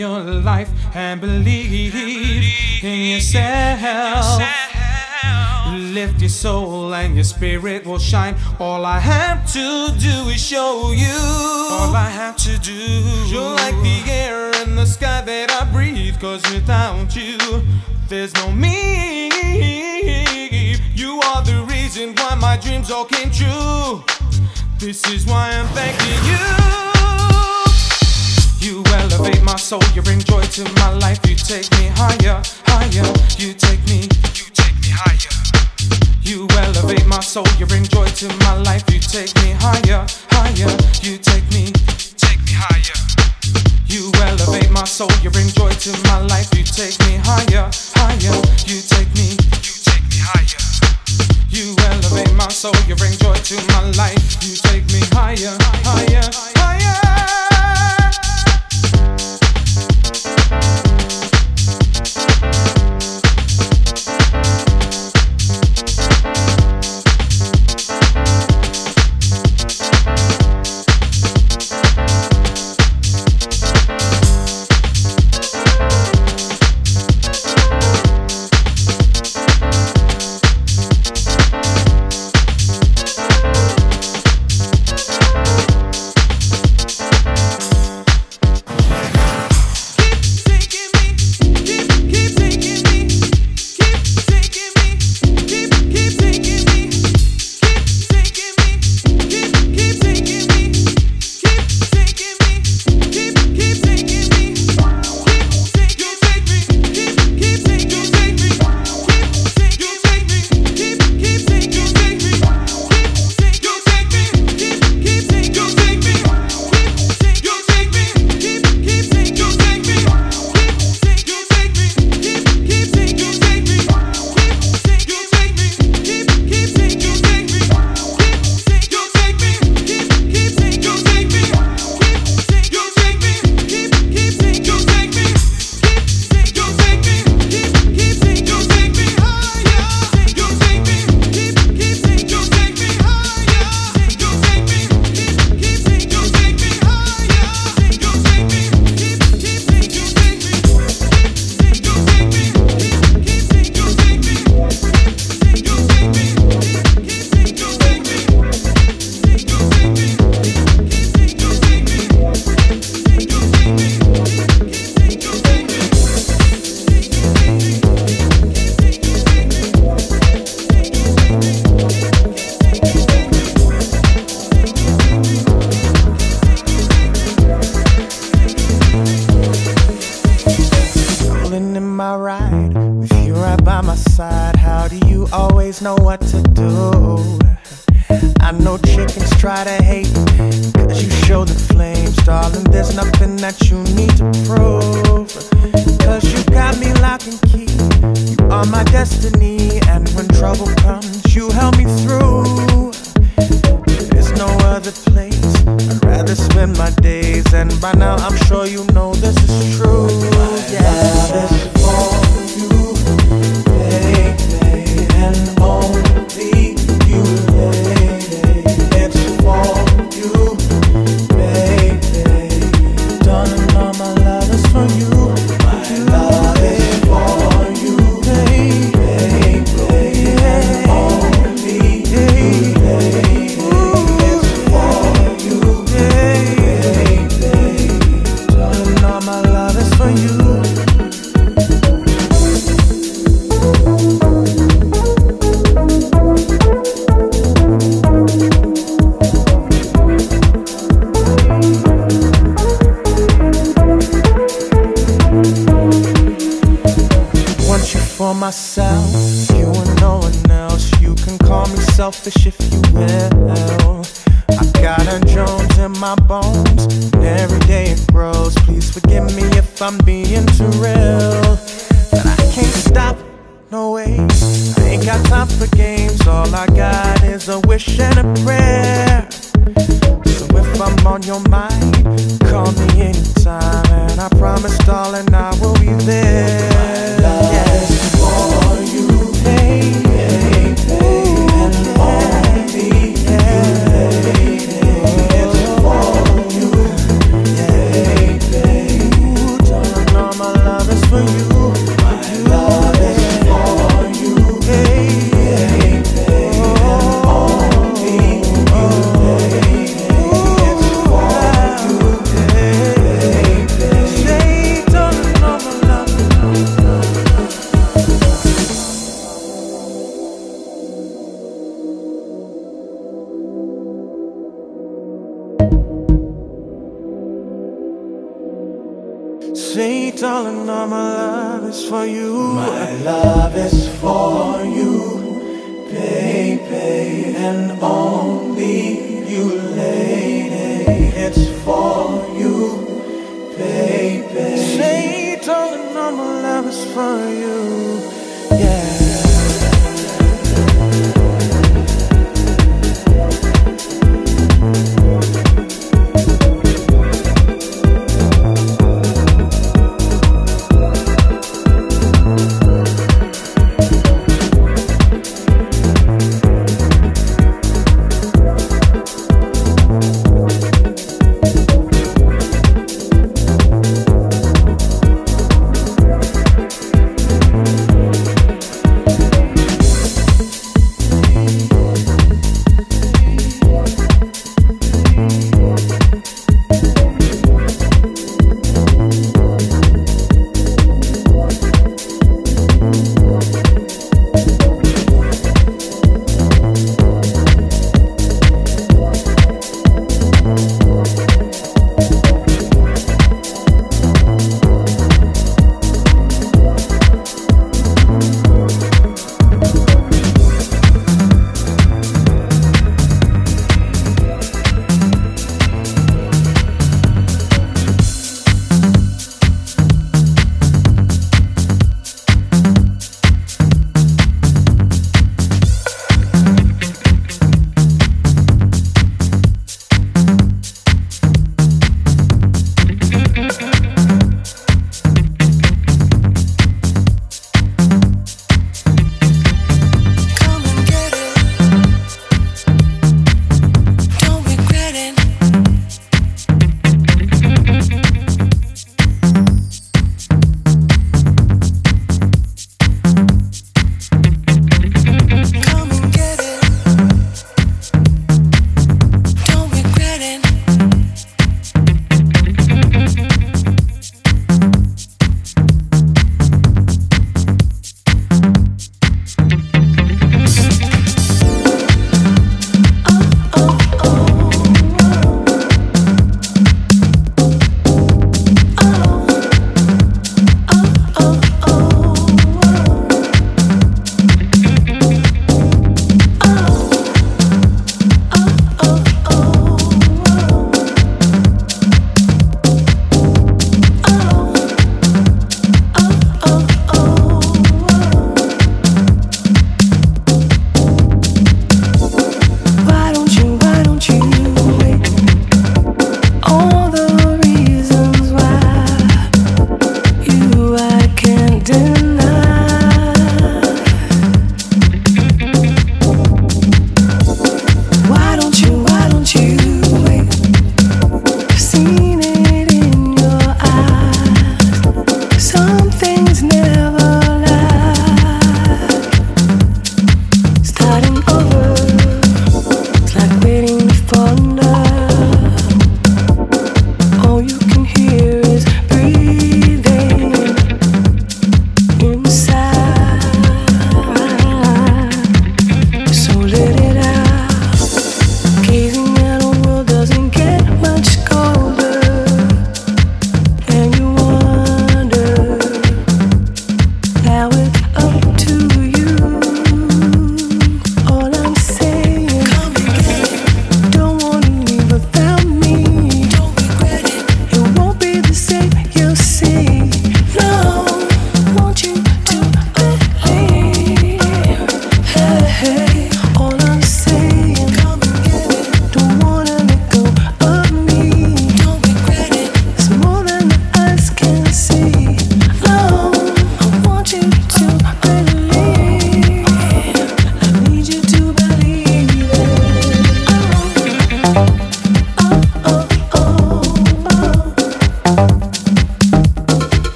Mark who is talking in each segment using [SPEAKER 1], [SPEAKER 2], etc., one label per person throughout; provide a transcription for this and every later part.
[SPEAKER 1] your life and believe in yourself. Lift your soul and your spirit will shine. All I have to do is show you. All I have to do. You're like the air in the sky that I breathe. Cause without you, there's no me. You are the reason why my dreams all came true. This is why I'm thanking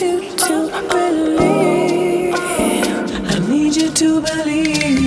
[SPEAKER 1] need you to
[SPEAKER 2] believe. I need you to
[SPEAKER 3] believe.